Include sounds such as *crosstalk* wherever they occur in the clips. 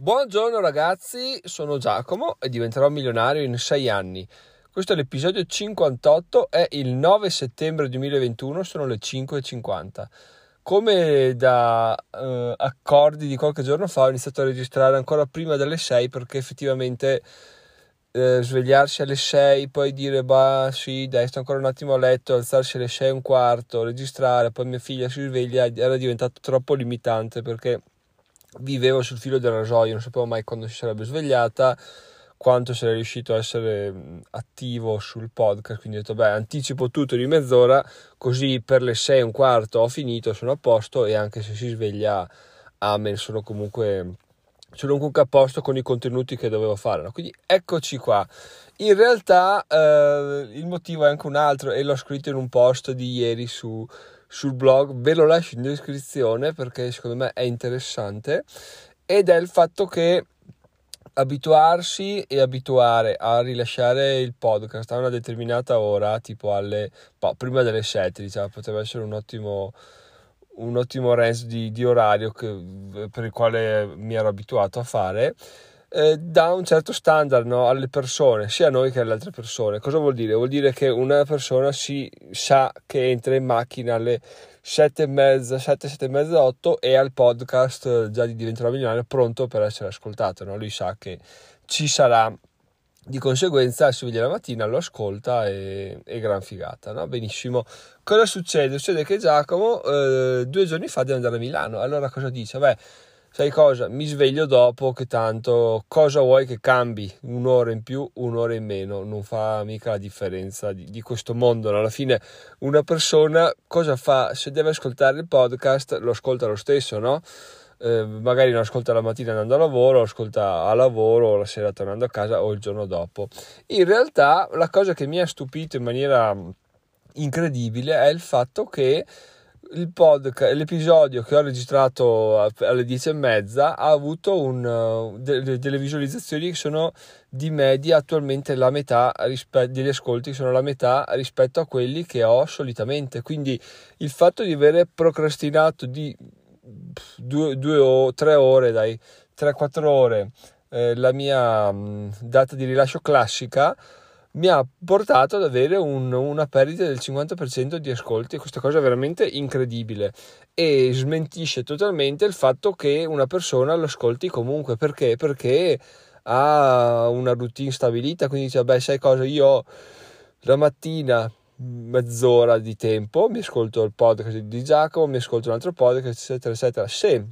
Buongiorno ragazzi, sono Giacomo e diventerò milionario in 6 anni. Questo è l'episodio 58, è il 9 settembre 2021, sono le 5.50. Come da eh, accordi di qualche giorno fa ho iniziato a registrare ancora prima delle 6 perché effettivamente eh, svegliarsi alle 6, poi dire bah sì dai sto ancora un attimo a letto, alzarsi alle 6 e un quarto, registrare, poi mia figlia si sveglia era diventato troppo limitante perché vivevo sul filo del rasoio, non sapevo mai quando si sarebbe svegliata, quanto sarei riuscito a essere attivo sul podcast, quindi ho detto beh anticipo tutto di mezz'ora, così per le 6 e un quarto ho finito, sono a posto e anche se si sveglia amen, sono comunque sono comunque a posto con i contenuti che dovevo fare. No? Quindi eccoci qua. In realtà eh, il motivo è anche un altro e l'ho scritto in un post di ieri su, sul blog, ve lo lascio in descrizione perché secondo me è interessante ed è il fatto che abituarsi e abituare a rilasciare il podcast a una determinata ora, tipo alle boh, prima delle 7, diciamo, potrebbe essere un ottimo un ottimo range di, di orario che, per il quale mi ero abituato a fare eh, dà un certo standard no, alle persone, sia a noi che alle altre persone. Cosa vuol dire? Vuol dire che una persona si sa che entra in macchina alle 7 e mezza, 7, 7 e mezza, 8 e al podcast già di diventerà milionario pronto per essere ascoltato. No? Lui sa che ci sarà di conseguenza si sveglia la mattina, lo ascolta e, e gran figata, no? Benissimo. Cosa succede? Succede che Giacomo eh, due giorni fa deve andare a Milano. Allora cosa dice? Beh, sai cosa? Mi sveglio dopo che tanto cosa vuoi che cambi? Un'ora in più, un'ora in meno, non fa mica la differenza di, di questo mondo. Alla fine una persona cosa fa? Se deve ascoltare il podcast lo ascolta lo stesso, no? eh, magari lo ascolta la mattina andando a lavoro, lo ascolta a lavoro, la sera tornando a casa o il giorno dopo. In realtà la cosa che mi ha stupito in maniera incredibile è il fatto che il podcast, l'episodio che ho registrato alle 10 e mezza ha avuto un, de, delle visualizzazioni che sono di media attualmente la metà rispetto degli ascolti sono la metà rispetto a quelli che ho solitamente. Quindi il fatto di avere procrastinato di due, due o tre ore, dai 3-4 ore, eh, la mia mh, data di rilascio classica mi ha portato ad avere un, una perdita del 50% di ascolti. Questa cosa è veramente incredibile. E smentisce totalmente il fatto che una persona lo ascolti comunque. Perché? Perché ha una routine stabilita. Quindi dice beh sai cosa? Io la mattina mezz'ora di tempo, mi ascolto il podcast di Giacomo, mi ascolto un altro podcast, eccetera, eccetera. Se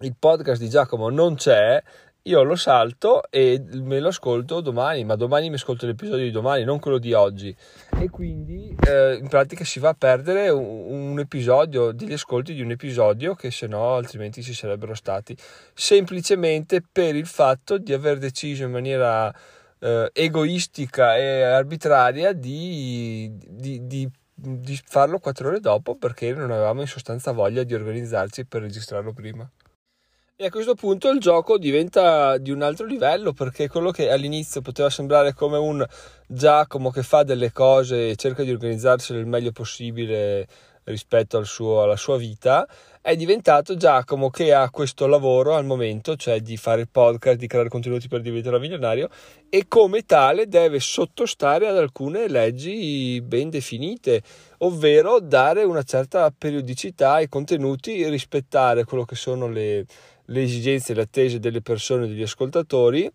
il podcast di Giacomo non c'è, io lo salto e me lo ascolto domani, ma domani mi ascolto l'episodio di domani, non quello di oggi. E quindi eh, in pratica si va a perdere un, un, episodio, degli ascolti di un episodio che se no altrimenti ci sarebbero stati. Semplicemente per il fatto di aver deciso in maniera eh, egoistica e arbitraria di, di, di, di farlo quattro ore dopo perché non avevamo in sostanza voglia di organizzarci per registrarlo prima. E a questo punto il gioco diventa di un altro livello perché quello che all'inizio poteva sembrare come un Giacomo che fa delle cose e cerca di organizzarsi il meglio possibile rispetto al suo, alla sua vita, è diventato Giacomo che ha questo lavoro al momento, cioè di fare il podcast, di creare contenuti per diventare milionario e come tale deve sottostare ad alcune leggi ben definite, ovvero dare una certa periodicità ai contenuti, rispettare quello che sono le, le esigenze e le attese delle persone, degli ascoltatori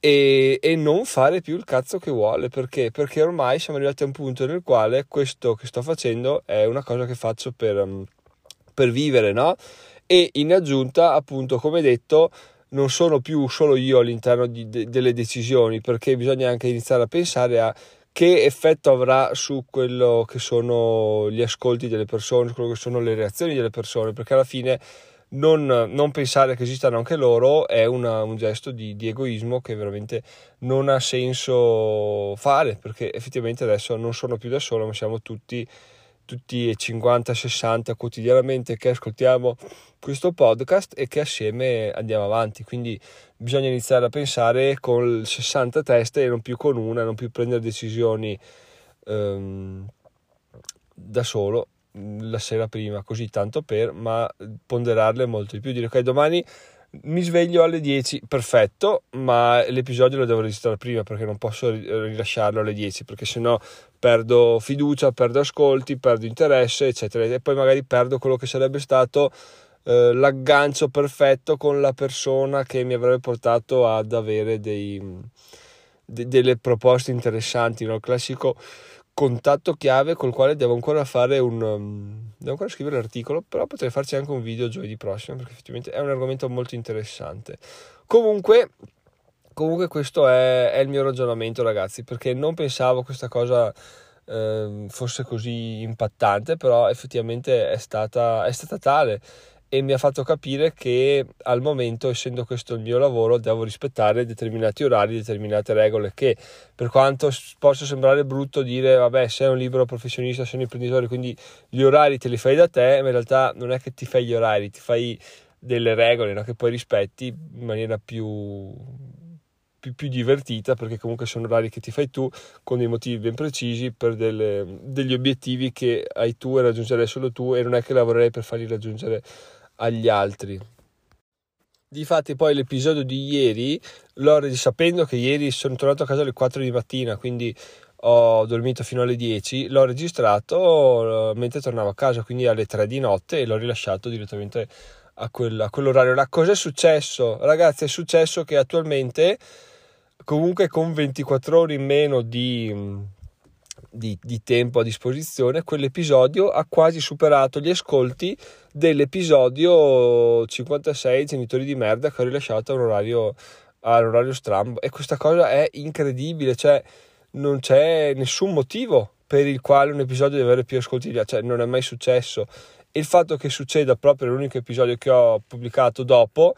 e, e, non fare più il cazzo che vuole perché? perché ormai siamo arrivati a un punto nel quale questo che sto facendo è una cosa che faccio per, um, per vivere no? e in aggiunta appunto come detto non sono più solo io all'interno di, de, delle decisioni perché bisogna anche iniziare a pensare a che effetto avrà su quello che sono gli ascolti delle persone, su quello che sono le reazioni delle persone perché alla fine non, non, pensare che esistano anche loro è una, un gesto di, di, egoismo che veramente non ha senso fare perché effettivamente adesso non sono più da solo ma siamo tutti tutti 50-60 quotidianamente che ascoltiamo questo podcast e che assieme andiamo avanti. Quindi bisogna iniziare a pensare con 60 teste e non più con una non più prendere decisioni um, da solo la sera prima, così tanto per, ma ponderarle molto di più, dire ok domani mi sveglio alle 10, perfetto, ma l'episodio lo devo registrare prima perché non posso rilasciarlo alle 10 perché sennò perdo fiducia, perdo ascolti, perdo interesse, eccetera, e poi magari perdo quello che sarebbe stato eh, l'aggancio perfetto con la persona che mi avrebbe portato ad avere dei, de, delle proposte interessanti, no? classico contatto chiave col quale devo ancora fare un um, devo ancora scrivere l'articolo però potrei farci anche un video giovedì prossimo perché effettivamente è un argomento molto interessante. Comunque comunque questo è, è il mio ragionamento ragazzi perché non pensavo questa cosa eh, fosse così impattante però effettivamente è stata, è stata tale e mi ha fatto capire che al momento, essendo questo il mio lavoro, devo rispettare determinati orari, determinate regole che per quanto possa sembrare brutto dire vabbè sei un libero professionista, sei un imprenditore, quindi gli orari te li fai da te, ma in realtà non è che ti fai gli orari, ti fai delle regole no? che poi rispetti in maniera più, più, più, divertita perché comunque sono orari che ti fai tu con dei motivi ben precisi per delle, degli obiettivi che hai tu e raggiungere solo tu e non è che lavorerai per farli raggiungere agli altri. Difatti poi l'episodio di ieri, l'ho sapendo che ieri sono tornato a casa alle 4 di mattina, quindi ho dormito fino alle 10, l'ho registrato mentre tornavo a casa, quindi alle 3 di notte e l'ho rilasciato direttamente a, quel, a quell'orario là. Cos'è successo? Ragazzi, è successo che attualmente comunque con 24 ore in meno di di, di, tempo a disposizione, quell'episodio ha quasi superato gli ascolti dell'episodio 56 Genitori di merda che ho rilasciato a un orario, strambo e questa cosa è incredibile, cioè non c'è nessun motivo per il quale un episodio deve avere più ascolti, cioè non è mai successo. E il fatto che succeda proprio l'unico episodio che ho pubblicato dopo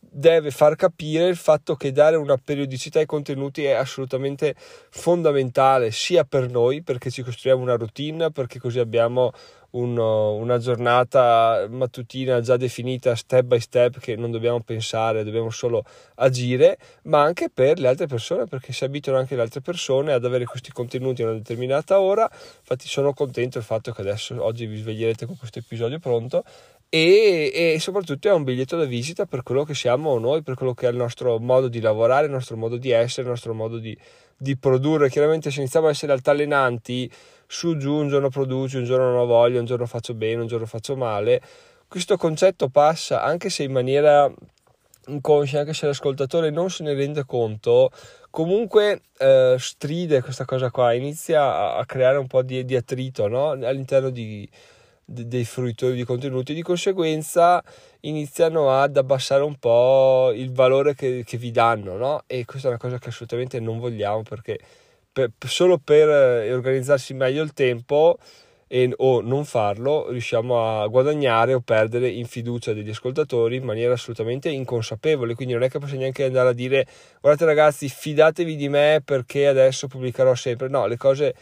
deve far capire il fatto che dare una periodicità ai contenuti è assolutamente fondamentale sia per noi perché ci costruiamo una routine, perché così abbiamo un, una giornata mattutina già definita step by step che non dobbiamo pensare, dobbiamo solo agire, ma anche per le altre persone perché si abituano anche le altre persone ad avere questi contenuti a una determinata ora. Infatti sono contento del fatto che adesso oggi vi sveglierete con questo episodio pronto e, e, soprattutto è un biglietto da visita per quello che siamo noi, per quello che è il nostro modo di lavorare, il nostro modo di essere, il nostro modo di, di produrre. Chiaramente se iniziamo a essere altalenanti, su giù, un giorno produci, un giorno non ho voglia, un giorno faccio bene, un giorno faccio male, questo concetto passa anche se in maniera inconscia, anche se l'ascoltatore non se ne rende conto, comunque eh, stride questa cosa qua, inizia a, a creare un po' di, di attrito no? all'interno di dei fruitori di contenuti di conseguenza iniziano ad abbassare un po' il valore che, che vi danno no? e questa è una cosa che assolutamente non vogliamo perché per, solo per eh, organizzarsi meglio il tempo e, o non farlo riusciamo a guadagnare o perdere in fiducia degli ascoltatori in maniera assolutamente inconsapevole quindi non è che possiamo neanche andare a dire guardate ragazzi fidatevi di me perché adesso pubblicherò sempre no le cose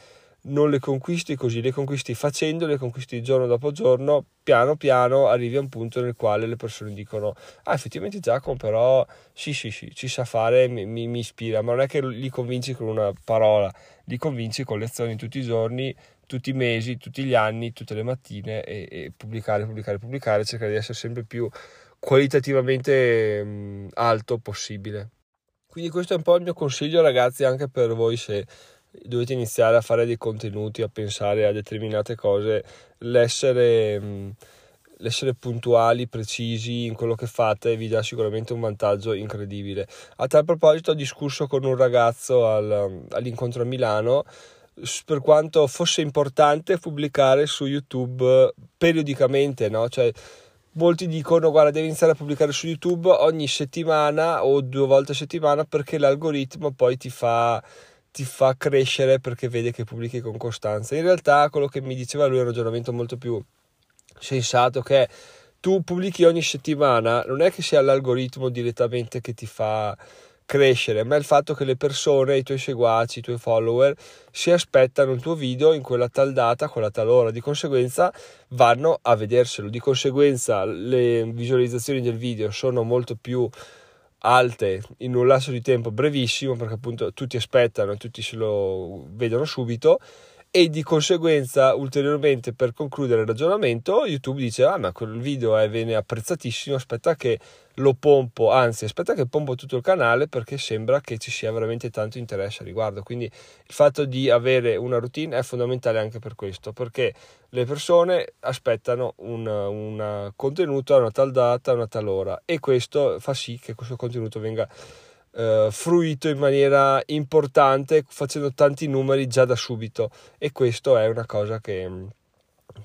non le conquisti così, le conquisti facendo, le conquisti giorno dopo giorno, piano piano arrivi a un punto nel quale le persone dicono ah effettivamente Giacomo però sì sì sì ci sa fare, mi, mi, ispira, ma non è che li convinci con una parola, li convinci con lezioni tutti i giorni, tutti i mesi, tutti gli anni, tutte le mattine e, e pubblicare, pubblicare, pubblicare, cercare di essere sempre più qualitativamente mh, alto possibile. Quindi questo è un po' il mio consiglio ragazzi anche per voi se dovete iniziare a fare dei contenuti, a pensare a determinate cose, l'essere, mm, l'essere puntuali, precisi in quello che fate vi dà sicuramente un vantaggio incredibile. A tal proposito ho discusso con un ragazzo al, all'incontro a Milano per quanto fosse importante pubblicare su YouTube periodicamente, no? Cioè, molti dicono guarda devi iniziare a pubblicare su YouTube ogni settimana o due volte a settimana perché l'algoritmo poi ti fa ti fa crescere perché vede che pubblichi con costanza. In realtà quello che mi diceva lui è un ragionamento molto più sensato che tu pubblichi ogni settimana, non è che sia l'algoritmo direttamente che ti fa crescere, ma è il fatto che le persone, i tuoi seguaci, i tuoi follower si aspettano il tuo video in quella tal data, quella tal ora, di conseguenza vanno a vederselo, di conseguenza le visualizzazioni del video sono molto più alte in un lasso di tempo brevissimo perché appunto tutti aspettano tutti se lo vedono subito e di conseguenza ulteriormente per concludere il ragionamento YouTube dice ah ma quel video è bene apprezzatissimo aspetta che lo pompo anzi aspetta che pompo tutto il canale perché sembra che ci sia veramente tanto interesse a riguardo. Quindi il fatto di avere una routine è fondamentale anche per questo perché le persone aspettano un, un contenuto a una tal data a una tal ora e questo fa sì che questo contenuto venga eh, fruito in maniera importante facendo tanti numeri già da subito. E questo è una cosa che,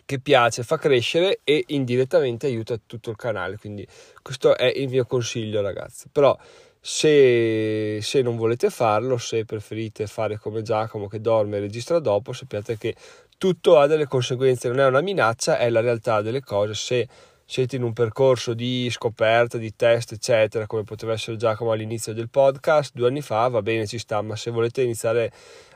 che piace, fa crescere e indirettamente aiuta tutto il canale quindi questo è il mio consiglio ragazzi però se, se, non volete farlo, se preferite fare come Giacomo che dorme e registra dopo, sappiate che tutto ha delle conseguenze, non è una minaccia, è la realtà delle cose. Se siete in un percorso di scoperta, di test, eccetera, come poteva essere Giacomo all'inizio del podcast, due anni fa, va bene, ci sta, ma se volete iniziare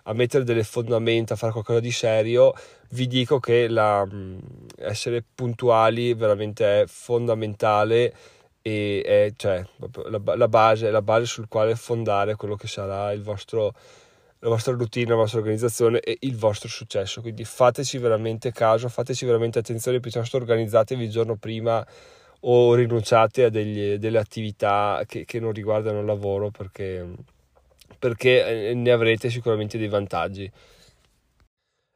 a mettere delle fondamenta, a fare qualcosa di serio, vi dico che la, mm, essere puntuali veramente è fondamentale e è cioè, la, la, base, la base sul quale fondare quello che sarà il vostro la vostra routine, la vostra organizzazione e il vostro successo. Quindi fateci veramente caso, fateci veramente attenzione, piuttosto organizzatevi il giorno prima o rinunciate a degli, delle attività che, che, non riguardano il lavoro perché, perché ne avrete sicuramente dei vantaggi.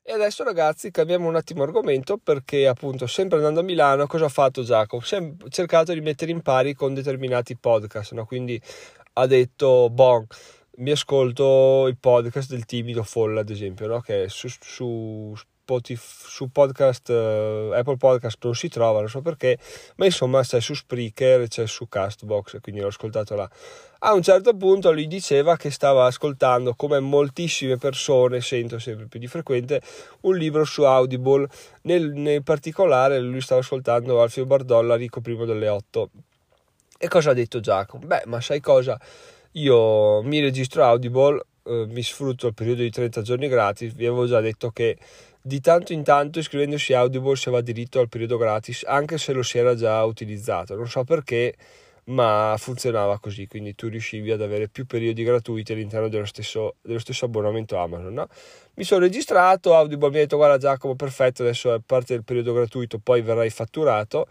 E adesso ragazzi cambiamo un attimo argomento perché appunto sempre andando a Milano cosa ha fatto Giacomo? Ha cercato di mettere in pari con determinati podcast, no? quindi ha detto bon mi ascolto il podcast del timido Folla, ad esempio, no? che su, su, Spotify, su podcast, uh, Apple Podcast non si trova, non so perché, ma insomma c'è su Spreaker, c'è su Castbox, quindi l'ho ascoltato là. A un certo punto lui diceva che stava ascoltando, come moltissime persone, sento sempre più di frequente, un libro su Audible, nel, nel particolare lui stava ascoltando Alfio Bardolla, Rico primo delle 8. E cosa ha detto Giacomo? Beh, ma sai cosa? Io mi registro Audible, eh, mi sfrutto il periodo di 30 giorni gratis, vi avevo già detto che di tanto in tanto iscrivendosi a Audible si va diritto al periodo gratis anche se lo si era già utilizzato, non so perché ma funzionava così, quindi tu riuscivi ad avere più periodi gratuiti all'interno dello stesso, dello stesso abbonamento Amazon. No? Mi sono registrato, Audible mi ha detto guarda Giacomo perfetto, adesso è parte del periodo gratuito, poi verrai fatturato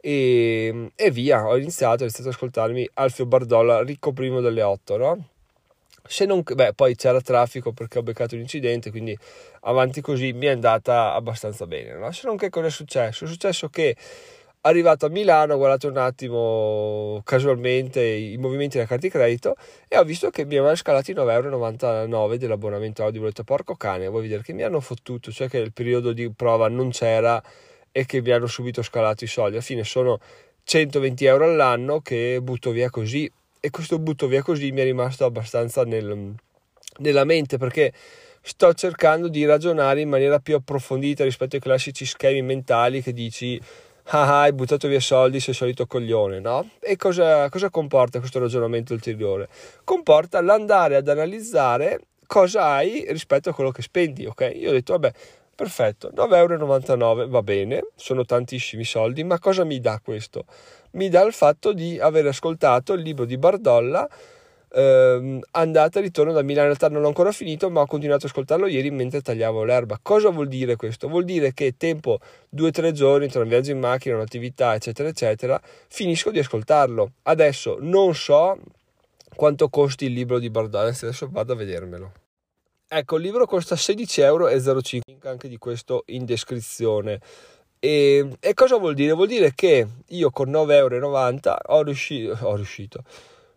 e, e via, ho iniziato, ho iniziato ad ascoltarmi Alfio Bardolla, ricco primo delle 8, no? Se non, beh, poi c'era traffico perché ho beccato un incidente, quindi avanti così mi è andata abbastanza bene. No? Se non che cosa è successo? È successo che arrivato a Milano ho guardato un attimo casualmente i movimenti della carta di credito e ho visto che mi avevano scalati 9,99 euro dell'abbonamento audio. Ho detto porco cane, vuoi vedere che mi hanno fottuto, cioè che il periodo di prova non c'era e che mi hanno subito scalato i soldi. Alla fine sono 120 euro all'anno che butto via così e questo butto via così mi è rimasto abbastanza nel, nella mente perché sto cercando di ragionare in maniera più approfondita rispetto ai classici schemi mentali che dici ah, hai buttato via soldi, sei solito coglione, no? E cosa, cosa comporta questo ragionamento ulteriore? Comporta l'andare ad analizzare cosa hai rispetto a quello che spendi, ok? Io ho detto, vabbè, Perfetto, 9,99 euro va bene, sono tantissimi soldi, ma cosa mi dà questo? Mi dà il fatto di aver ascoltato il libro di Bardolla, ehm, andata e ritorno da Milano, in realtà non l'ho ancora finito, ma ho continuato ad ascoltarlo ieri mentre tagliavo l'erba. Cosa vuol dire questo? Vuol dire che tempo 2-3 giorni tra un viaggio in macchina, un'attività, eccetera, eccetera, finisco di ascoltarlo. Adesso non so quanto costi il libro di Bardolla, adesso vado a vedermelo. Ecco, il libro costa 16,05 euro, anche di questo in descrizione. E, e, cosa vuol dire? Vuol dire che io con 9,90 euro ho riuscito, ho riuscito,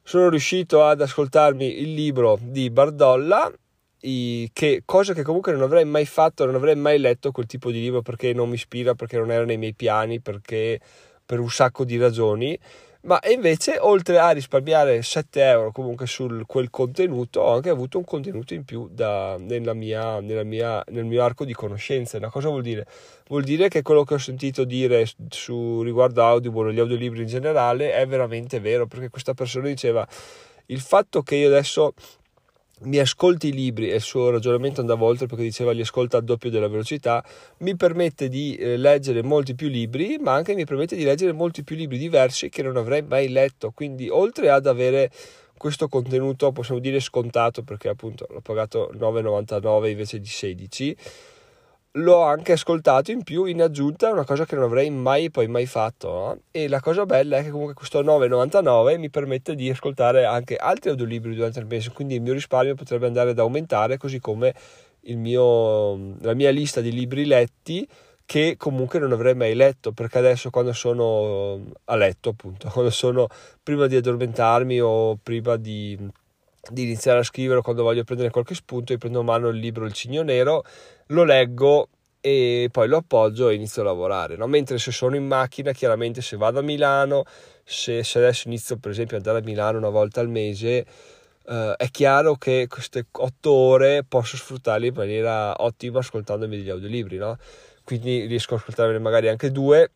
sono riuscito ad ascoltarmi il libro di Bardolla, che, cosa che comunque non avrei mai fatto, non avrei mai letto quel tipo di libro perché non mi ispira, perché non era nei miei piani, perché per un sacco di ragioni ma invece oltre a risparmiare 7 euro comunque su quel contenuto ho anche avuto un contenuto in più da, nella mia, nella mia, nel mio arco di conoscenze una cosa vuol dire? vuol dire che quello che ho sentito dire su riguardo Audible e gli audiolibri in generale è veramente vero perché questa persona diceva il fatto che io adesso mi ascolti i libri e il suo ragionamento andava oltre perché diceva li ascolta al doppio della velocità, mi permette di eh, leggere molti più libri, ma anche mi permette di leggere molti più libri diversi che non avrei mai letto. Quindi, oltre ad avere questo contenuto, possiamo dire scontato perché appunto l'ho pagato 9,99 invece di 16 l'ho anche ascoltato in più in aggiunta una cosa che non avrei mai poi mai fatto no? e la cosa bella è che comunque questo 9,99 mi permette di ascoltare anche altri audiolibri durante il mese quindi il mio risparmio potrebbe andare ad aumentare così come mio, la mia lista di libri letti che comunque non avrei mai letto perché adesso quando sono a letto appunto *laughs* quando sono prima di addormentarmi o prima di, di iniziare a scrivere quando voglio prendere qualche spunto io prendo in mano il libro Il Cigno Nero lo leggo e poi lo appoggio e inizio a lavorare no? mentre se sono in macchina chiaramente se vado a Milano se, se adesso inizio per esempio ad andare a Milano una volta al mese Uh, è chiaro che queste otto ore posso sfruttarle in maniera ottima ascoltandomi degli audiolibri, no? Quindi riesco a ascoltarne magari anche due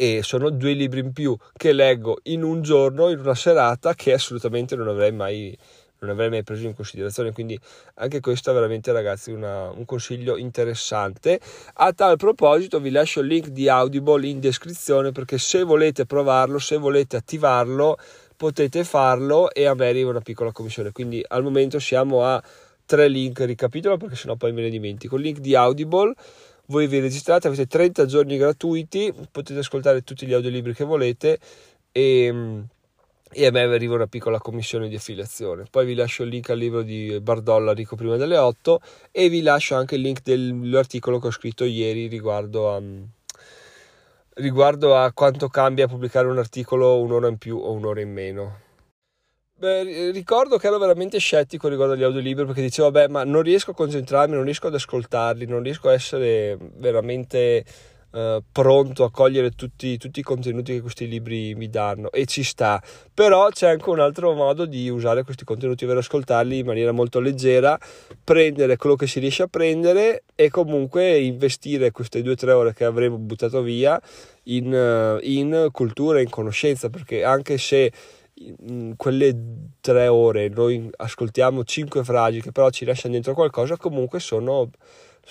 e sono due libri in più che leggo in un giorno, in una serata che assolutamente non avrei mai, non avrei mai preso in considerazione. Quindi anche questo è veramente ragazzi una, un consiglio interessante. A tal proposito vi lascio il link di Audible in descrizione perché se volete provarlo, se volete attivarlo, potete farlo e a me arriva una piccola commissione. Quindi al momento siamo a tre link, ricapitolo perché sennò poi me ne dimentico. Il link di Audible, voi vi registrate, avete 30 giorni gratuiti, potete ascoltare tutti gli audiolibri che volete e, e a me arriva una piccola commissione di affiliazione. Poi vi lascio il link al libro di Bardolla, Rico prima delle 8 e vi lascio anche il link dell'articolo che ho scritto ieri riguardo a riguardo a quanto cambia pubblicare un articolo un'ora in più o un'ora in meno. Beh, ricordo che ero veramente scettico riguardo agli audiolibri perché dicevo, vabbè, ma non riesco a concentrarmi, non riesco ad ascoltarli, non riesco a essere veramente eh, pronto a cogliere tutti, tutti, i contenuti che questi libri mi danno. E ci sta. Però c'è anche un altro modo di usare questi contenuti ovvero ascoltarli in maniera molto leggera prendere quello che si riesce a prendere e comunque investire queste due o tre ore che avremo buttato via in, eh, in cultura in conoscenza perché anche se in quelle tre ore noi ascoltiamo cinque frasi che però ci lasciano dentro qualcosa comunque sono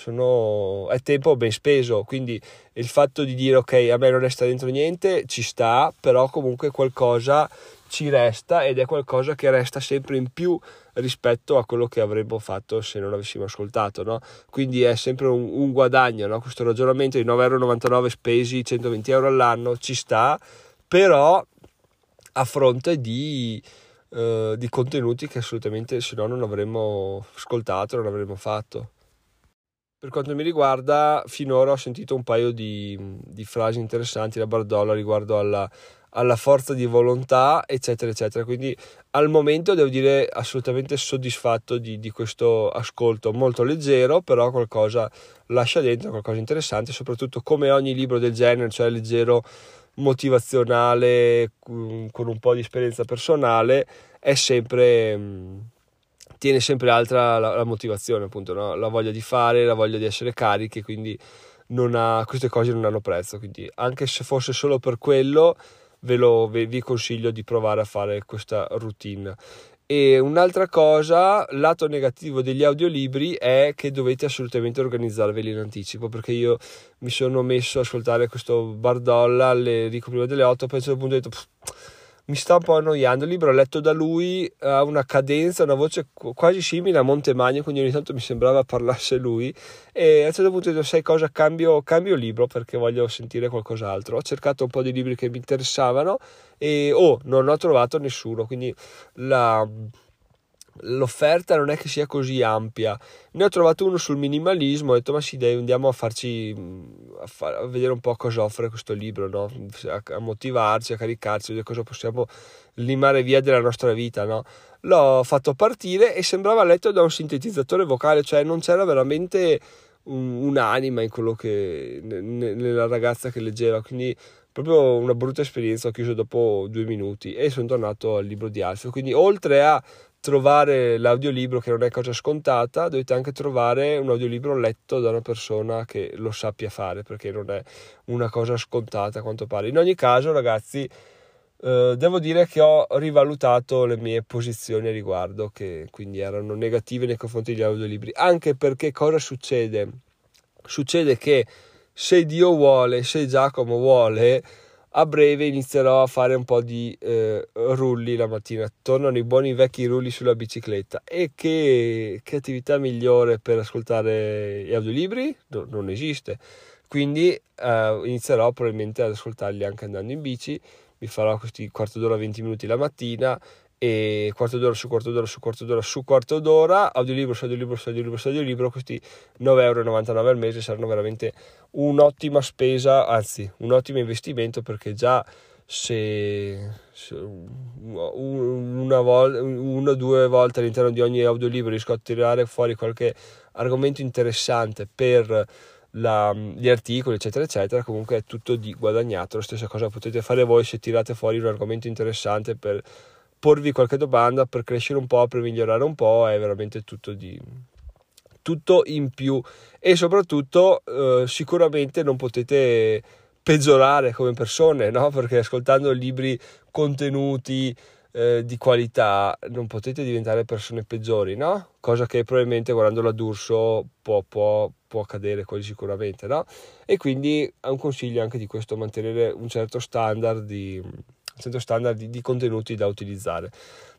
sono, è tempo ben speso, quindi il fatto di dire ok a me non resta dentro niente ci sta, però comunque qualcosa ci resta ed è qualcosa che resta sempre in più rispetto a quello che avremmo fatto se non avessimo ascoltato, no? quindi è sempre un, un guadagno, no? questo ragionamento di 9,99 euro spesi 120 euro all'anno ci sta, però a fronte di, uh, di contenuti che assolutamente se no non avremmo ascoltato, non avremmo fatto. Per quanto mi riguarda, finora ho sentito un paio di, di frasi interessanti da Bardolla riguardo alla, alla, forza di volontà, eccetera, eccetera. Quindi al momento devo dire assolutamente soddisfatto di, di questo ascolto molto leggero, però qualcosa lascia dentro, qualcosa di interessante, soprattutto come ogni libro del genere, cioè leggero, motivazionale, con un po' di esperienza personale, è sempre tiene sempre alta la, la motivazione, appunto, no? la voglia di fare, la voglia di essere carichi, quindi ha, queste cose non hanno prezzo. Quindi anche se fosse solo per quello, ve lo, vi consiglio di provare a fare questa routine. E un'altra cosa, lato negativo degli audiolibri è che dovete assolutamente organizzarveli in anticipo perché io mi sono messo a ascoltare questo Bardolla alle prima delle 8 poi a un certo punto ho detto mi sta un po' annoiando. Il libro letto da lui ha una cadenza, una voce quasi simile a Montemagno, quindi ogni tanto mi sembrava parlasse lui. E a un certo punto ho detto: Sai cosa? Cambio, cambio libro perché voglio sentire qualcos'altro. Ho cercato un po' di libri che mi interessavano e oh, non ho trovato nessuno. Quindi la l'offerta non è che sia così ampia. Ne ho trovato uno sul minimalismo, ho detto ma sì dai andiamo a farci a, far, a vedere un po' cosa offre questo libro, no? a, a, motivarci, a caricarci, a cosa possiamo limare via della nostra vita, no? L'ho fatto partire e sembrava letto da un sintetizzatore vocale, cioè non c'era veramente un'anima in quello che nella ragazza che leggeva, quindi proprio una brutta esperienza, ho chiuso dopo due minuti e sono tornato al libro di Alfio, quindi oltre a trovare l'audiolibro che non è cosa scontata, dovete anche trovare un audiolibro letto da una persona che lo sappia fare, perché non è una cosa scontata a quanto pare. In ogni caso, ragazzi, eh, devo dire che ho rivalutato le mie posizioni a riguardo, che quindi erano negative nei confronti degli audiolibri, anche perché cosa succede? Succede che se Dio vuole, se Giacomo vuole, a breve inizierò a fare un po' di eh, rulli la mattina, tornano i buoni vecchi rulli sulla bicicletta e che, che attività migliore per ascoltare gli audiolibri? No, non esiste, quindi eh, inizierò probabilmente ad ascoltarli anche andando in bici, mi farò questi quarto d'ora, 20 minuti la mattina e quarto d'ora su quarto d'ora su quarto d'ora su quarto d'ora, audiolibro su audiolibro su audiolibro su audiolibro, questi 9,99 euro al mese saranno veramente un'ottima spesa, anzi un ottimo investimento perché già se, se una, volta, una o due volte all'interno di ogni audiolibro riesco a tirare fuori qualche argomento interessante per la, gli articoli eccetera eccetera comunque è tutto di guadagnato la stessa cosa potete fare voi se tirate fuori un argomento interessante per porvi qualche domanda per crescere un po', per migliorare un po', è veramente tutto, di, tutto in più e soprattutto eh, sicuramente non potete peggiorare come persone, no? perché ascoltando libri contenuti eh, di qualità non potete diventare persone peggiori, no? cosa che probabilmente guardando la D'Urso può, può, può accadere quasi sicuramente. No? E quindi è un consiglio anche di questo, mantenere un certo standard di certo standard di, contenuti da utilizzare.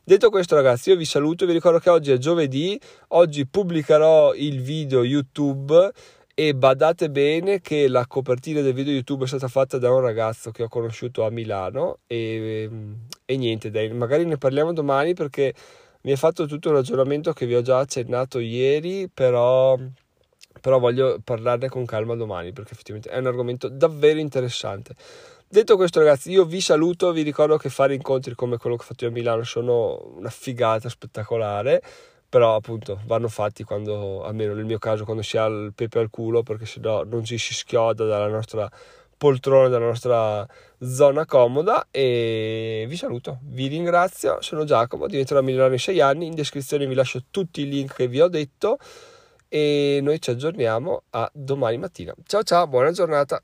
Detto questo ragazzi io vi saluto, vi ricordo che oggi è giovedì, oggi pubblicherò il video YouTube e badate bene che la copertina del video YouTube è stata fatta da un ragazzo che ho conosciuto a Milano e, e niente, dai, magari ne parliamo domani perché mi ha fatto tutto un ragionamento che vi ho già accennato ieri, però però voglio parlarne con calma domani perché effettivamente è un argomento davvero interessante. Detto questo ragazzi io vi saluto, vi ricordo che fare incontri come quello che ho fatto io a Milano sono una figata spettacolare, però appunto vanno fatti quando, almeno nel mio caso, quando si ha il pepe al culo perché sennò non ci si schioda dalla nostra poltrona, dalla nostra zona comoda e vi saluto, vi ringrazio, sono Giacomo, diventerò milionario in 6 anni, in descrizione vi lascio tutti i link che vi ho detto e noi ci aggiorniamo a domani mattina. Ciao ciao, buona giornata!